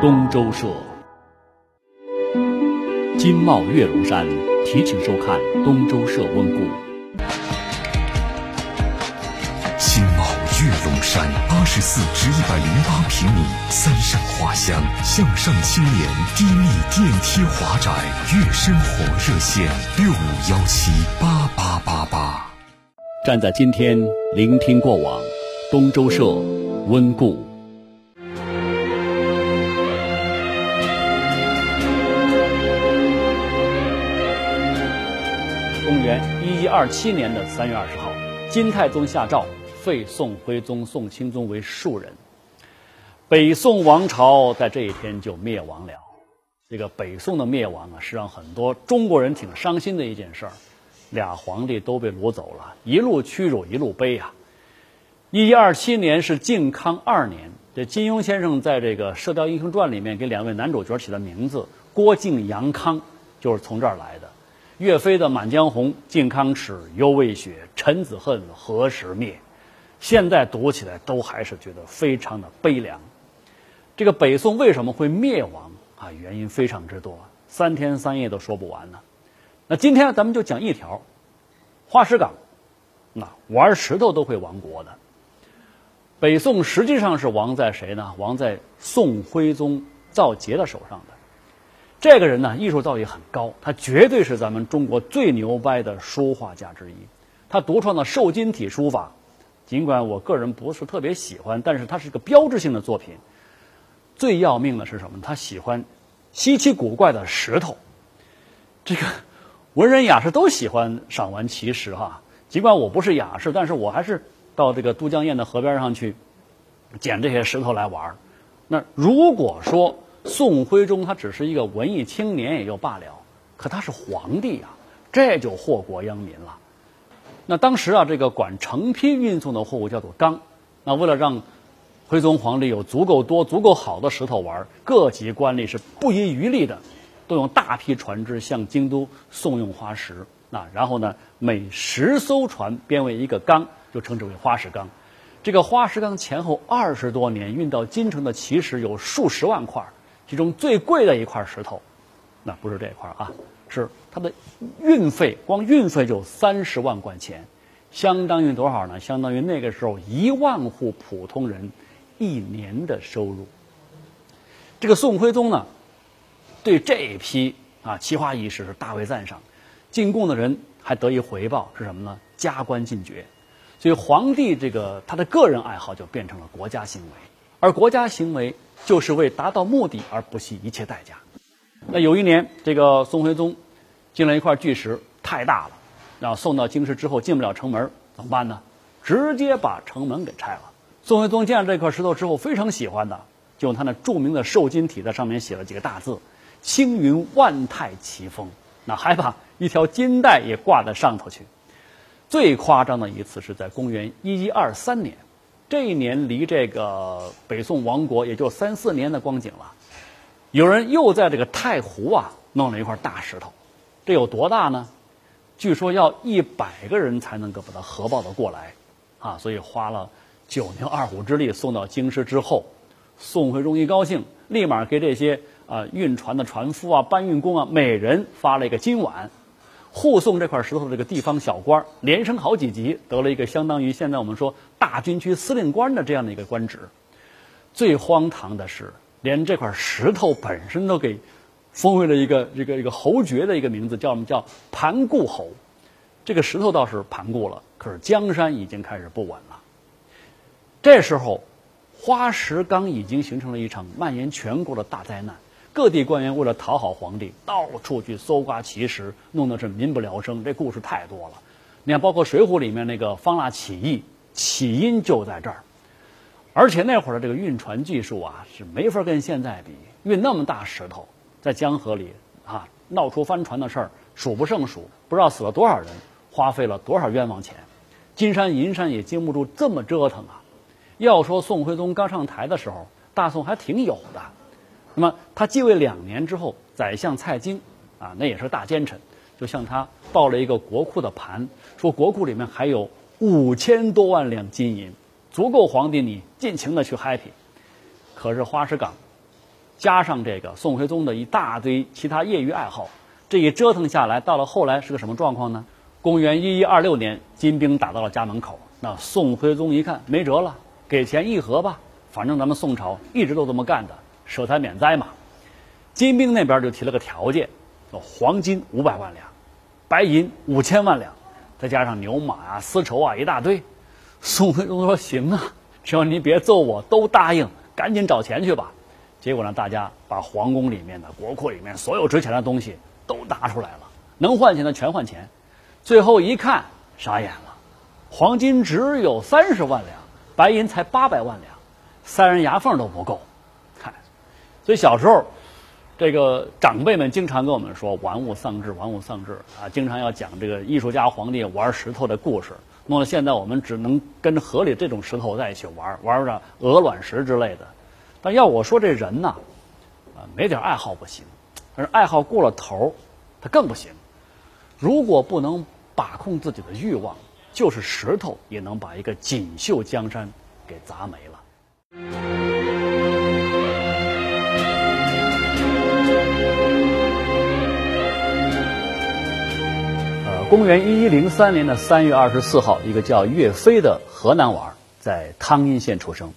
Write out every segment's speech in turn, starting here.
东周社。金茂月龙山提请收看东周社温故。金茂月龙山八十四至一百零八平米三上花香向上青年低密电梯华宅，月生活热线六五幺七八八八八。站在今天，聆听过往，东周社温故。一一二七年的三月二十号，金太宗下诏废宋徽宗、宋钦宗为庶人，北宋王朝在这一天就灭亡了。这个北宋的灭亡啊，是让很多中国人挺伤心的一件事儿。俩皇帝都被掳走了，一路屈辱一路悲啊！一一二七年是靖康二年，这金庸先生在这个《射雕英雄传》里面给两位男主角起的名字郭靖、杨康，就是从这儿来的。岳飞的《满江红》，靖康耻，犹未雪，臣子恨，何时灭？现在读起来都还是觉得非常的悲凉。这个北宋为什么会灭亡啊？原因非常之多，三天三夜都说不完呢。那今天咱们就讲一条，花石岗，那玩石头都会亡国的。北宋实际上是亡在谁呢？亡在宋徽宗赵佶的手上的。这个人呢，艺术造诣很高，他绝对是咱们中国最牛掰的书画家之一。他独创的瘦金体书法，尽管我个人不是特别喜欢，但是它是个标志性的作品。最要命的是什么？他喜欢稀奇古怪的石头，这个。文人雅士都喜欢赏玩奇石哈，尽管我不是雅士，但是我还是到这个都江堰的河边上去捡这些石头来玩那如果说宋徽宗他只是一个文艺青年也就罢了，可他是皇帝啊，这就祸国殃民了。那当时啊，这个管成批运送的货物叫做钢，那为了让徽宗皇帝有足够多、足够好的石头玩各级官吏是不遗余力的。都用大批船只向京都送用花石，啊，然后呢，每十艘船编为一个缸，就称之为花石缸。这个花石缸前后二十多年运到京城的奇石有数十万块，其中最贵的一块石头，那不是这块啊，是它的运费，光运费就三十万贯钱，相当于多少呢？相当于那个时候一万户普通人一年的收入。这个宋徽宗呢？对这一批啊奇花异石是大为赞赏，进贡的人还得以回报是什么呢？加官进爵。所以皇帝这个他的个人爱好就变成了国家行为，而国家行为就是为达到目的而不惜一切代价。那有一年，这个宋徽宗进了一块巨石，太大了，然后送到京师之后进不了城门，怎么办呢？直接把城门给拆了。宋徽宗见了这块石头之后非常喜欢的，就用他那著名的瘦金体在上面写了几个大字。青云万泰奇峰，那还把一条金带也挂在上头去。最夸张的一次是在公元一一二三年，这一年离这个北宋亡国也就三四年的光景了。有人又在这个太湖啊弄了一块大石头，这有多大呢？据说要一百个人才能够把它合抱的过来，啊，所以花了九牛二虎之力送到京师之后，宋徽宗一高兴，立马给这些。啊，运船的船夫啊，搬运工啊，每人发了一个金碗，护送这块石头的这个地方小官，连升好几级，得了一个相当于现在我们说大军区司令官的这样的一个官职。最荒唐的是，连这块石头本身都给封为了一个这个一个侯爵的一个名字，叫什么叫盘固侯。这个石头倒是盘固了，可是江山已经开始不稳了。这时候，花石纲已经形成了一场蔓延全国的大灾难。各地官员为了讨好皇帝，到处去搜刮奇石，弄得是民不聊生。这故事太多了。你看，包括《水浒》里面那个方腊起义，起因就在这儿。而且那会儿的这个运船技术啊，是没法跟现在比。运那么大石头在江河里啊，闹出翻船的事儿数不胜数，不知道死了多少人，花费了多少冤枉钱。金山银山也经不住这么折腾啊。要说宋徽宗刚上台的时候，大宋还挺有的。那么他继位两年之后，宰相蔡京，啊，那也是大奸臣，就向他报了一个国库的盘，说国库里面还有五千多万两金银，足够皇帝你尽情的去 happy。可是花石岗加上这个宋徽宗的一大堆其他业余爱好，这一折腾下来，到了后来是个什么状况呢？公元一一二六年，金兵打到了家门口，那宋徽宗一看没辙了，给钱议和吧，反正咱们宋朝一直都这么干的，舍财免灾嘛。金兵那边就提了个条件，黄金五百万两，白银五千万两，再加上牛马啊、丝绸啊一大堆。宋徽宗说：“行啊，只要你别揍我，都答应，赶紧找钱去吧。”结果呢，大家把皇宫里面的、国库里面所有值钱的东西都拿出来了，能换钱的全换钱。最后一看，傻眼了，黄金只有三十万两，白银才八百万两，塞人牙缝都不够。所以小时候。这个长辈们经常跟我们说“玩物丧志，玩物丧志”啊，经常要讲这个艺术家皇帝玩石头的故事，弄得现在我们只能跟河里这种石头在一起玩，玩着鹅卵石之类的。但要我说，这人呐，啊，没点爱好不行，但是爱好过了头，他更不行。如果不能把控自己的欲望，就是石头也能把一个锦绣江山给砸没了。公元一一零三年的三月二十四号，一个叫岳飞的河南娃儿在汤阴县出生。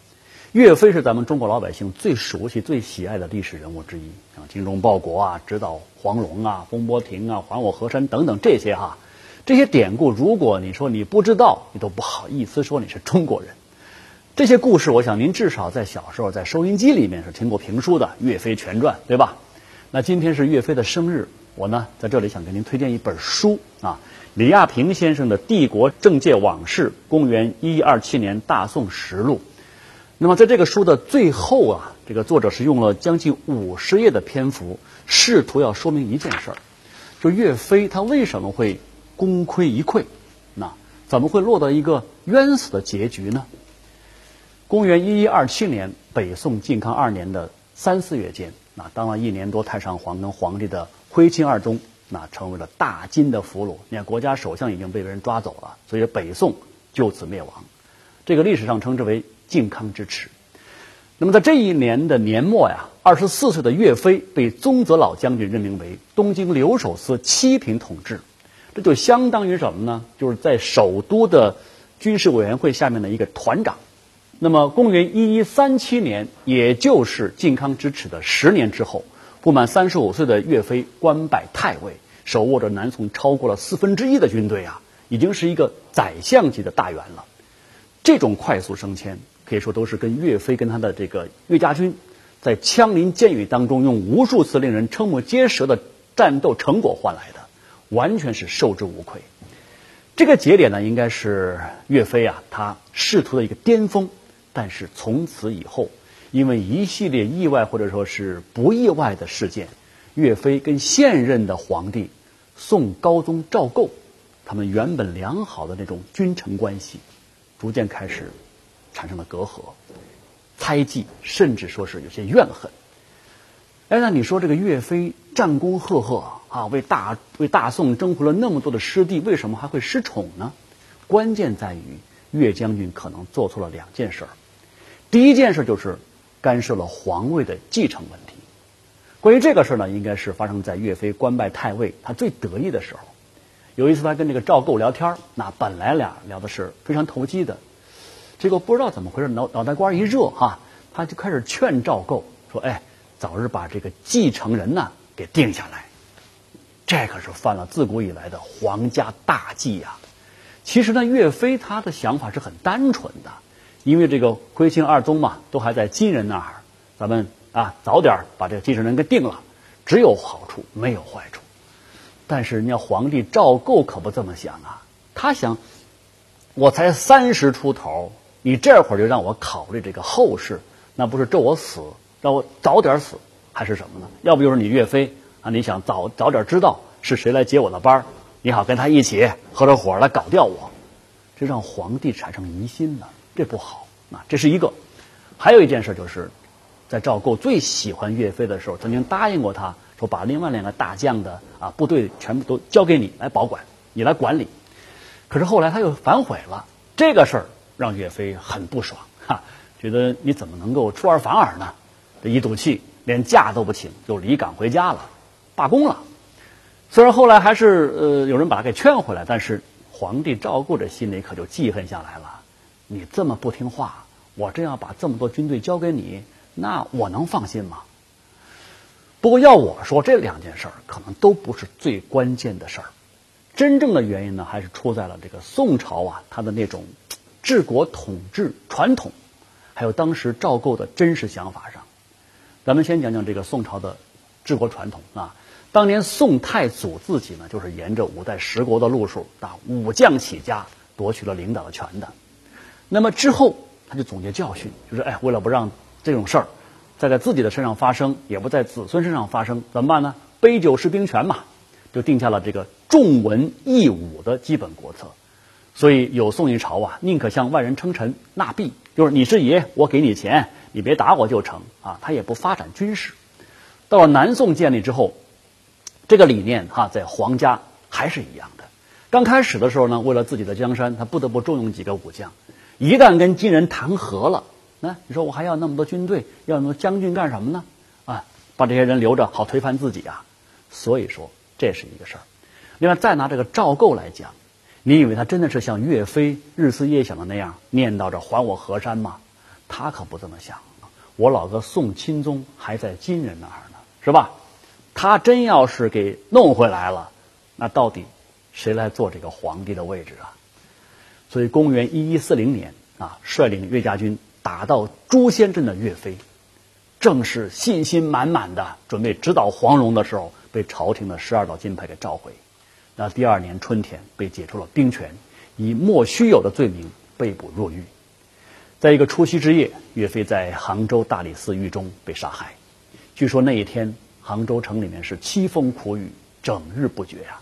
岳飞是咱们中国老百姓最熟悉、最喜爱的历史人物之一像，精忠报国啊，直捣黄龙啊、风波亭啊、还我河山等等这些哈，这些典故，如果你说你不知道，你都不好意思说你是中国人。这些故事，我想您至少在小时候在收音机里面是听过评书的《岳飞全传》，对吧？那今天是岳飞的生日。我呢，在这里想给您推荐一本书啊，李亚平先生的《帝国政界往事》，公元一一二七年大宋实录。那么，在这个书的最后啊，这个作者是用了将近五十页的篇幅，试图要说明一件事儿，就岳飞他为什么会功亏一篑，那怎么会落到一个冤死的结局呢？公元一一二七年，北宋靖康二年的三四月间，那当了一年多太上皇跟皇帝的。徽钦二宗，那成为了大金的俘虏。你看，国家首相已经被别人抓走了，所以北宋就此灭亡。这个历史上称之为靖康之耻。那么在这一年的年末呀，二十四岁的岳飞被宗泽老将军任命为东京留守司七品统制，这就相当于什么呢？就是在首都的军事委员会下面的一个团长。那么，公元一一三七年，也就是靖康之耻的十年之后。不满三十五岁的岳飞官拜太尉，手握着南宋超过了四分之一的军队啊，已经是一个宰相级的大员了。这种快速升迁，可以说都是跟岳飞跟他的这个岳家军，在枪林箭雨当中用无数次令人瞠目结舌的战斗成果换来的，完全是受之无愧。这个节点呢，应该是岳飞啊他仕途的一个巅峰，但是从此以后。因为一系列意外或者说是不意外的事件，岳飞跟现任的皇帝宋高宗赵构，他们原本良好的那种君臣关系，逐渐开始产生了隔阂、猜忌，甚至说是有些怨恨。哎，那你说这个岳飞战功赫赫啊，为大为大宋征服了那么多的失地，为什么还会失宠呢？关键在于岳将军可能做错了两件事儿。第一件事就是。干涉了皇位的继承问题。关于这个事儿呢，应该是发生在岳飞官拜太尉，他最得意的时候。有一次，他跟这个赵构聊天那本来俩聊的是非常投机的，结果不知道怎么回事，脑脑袋瓜一热哈，他就开始劝赵构说：“哎，早日把这个继承人呢给定下来。”这可是犯了自古以来的皇家大忌呀。其实呢，岳飞他的想法是很单纯的。因为这个徽钦二宗嘛，都还在金人那儿，咱们啊早点把这个继承人给定了，只有好处没有坏处。但是人家皇帝赵构可不这么想啊，他想，我才三十出头，你这会儿就让我考虑这个后事，那不是咒我死，让我早点死，还是什么呢？要不就是你岳飞啊，你想早早点知道是谁来接我的班儿，你好跟他一起合着伙来搞掉我，这让皇帝产生疑心了。这不好啊！这是一个，还有一件事就是，在赵构最喜欢岳飞的时候，曾经答应过他说，把另外两个大将的啊部队全部都交给你来保管，你来管理。可是后来他又反悔了，这个事儿让岳飞很不爽哈，觉得你怎么能够出尔反尔呢？这一赌气连假都不请，就离岗回家了，罢工了。虽然后来还是呃有人把他给劝回来，但是皇帝赵构这心里可就记恨下来了。你这么不听话，我真要把这么多军队交给你，那我能放心吗？不过要我说，这两件事儿可能都不是最关键的事儿，真正的原因呢，还是出在了这个宋朝啊，他的那种治国统治传统，还有当时赵构的真实想法上。咱们先讲讲这个宋朝的治国传统啊。当年宋太祖自己呢，就是沿着五代十国的路数，啊，武将起家，夺取了领导的权的。那么之后，他就总结教训，就是哎，为了不让这种事儿再在自己的身上发生，也不在子孙身上发生，怎么办呢？杯酒释兵权嘛，就定下了这个重文抑武的基本国策。所以有宋一朝啊，宁可向外人称臣纳币，就是你是爷，我给你钱，你别打我就成啊。他也不发展军事。到了南宋建立之后，这个理念哈，在皇家还是一样的。刚开始的时候呢，为了自己的江山，他不得不重用几个武将。一旦跟金人谈和了，那你说我还要那么多军队，要那么多将军干什么呢？啊，把这些人留着，好推翻自己啊。所以说这是一个事儿。另外，再拿这个赵构来讲，你以为他真的是像岳飞日思夜想的那样念叨着还我河山吗？他可不这么想。我老哥宋钦宗还在金人那儿呢，是吧？他真要是给弄回来了，那到底谁来坐这个皇帝的位置啊？所以，公元一一四零年啊，率领岳家军打到朱仙镇的岳飞，正是信心满满的准备直捣黄龙的时候，被朝廷的十二道金牌给召回。那第二年春天，被解除了兵权，以莫须有的罪名被捕入狱。在一个除夕之夜，岳飞在杭州大理寺狱中被杀害。据说那一天，杭州城里面是凄风苦雨，整日不绝呀。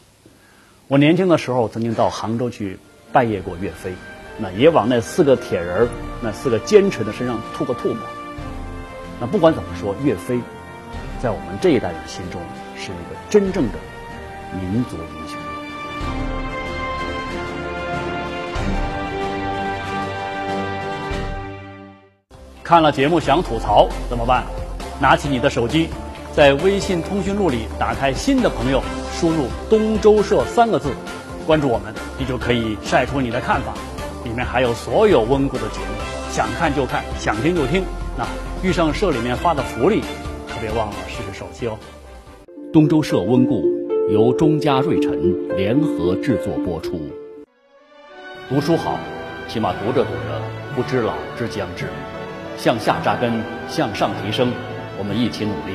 我年轻的时候曾经到杭州去。拜谒过岳飞，那也往那四个铁人儿、那四个奸臣的身上吐个唾沫。那不管怎么说，岳飞在我们这一代人心中是一个真正的民族英雄。看了节目想吐槽怎么办？拿起你的手机，在微信通讯录里打开新的朋友，输入“东周社”三个字。关注我们，你就可以晒出你的看法，里面还有所有温故的节目，想看就看，想听就听。那遇上社里面发的福利，可别忘了试试手气哦。东周社温故由中嘉瑞辰联合制作播出。读书好，起码读着读着不知老之将至，向下扎根，向上提升，我们一起努力。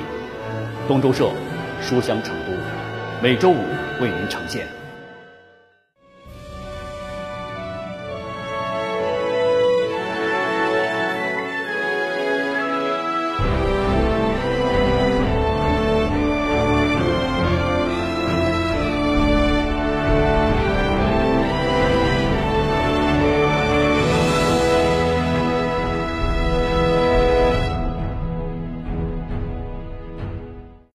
东周社书香成都，每周五为您呈现。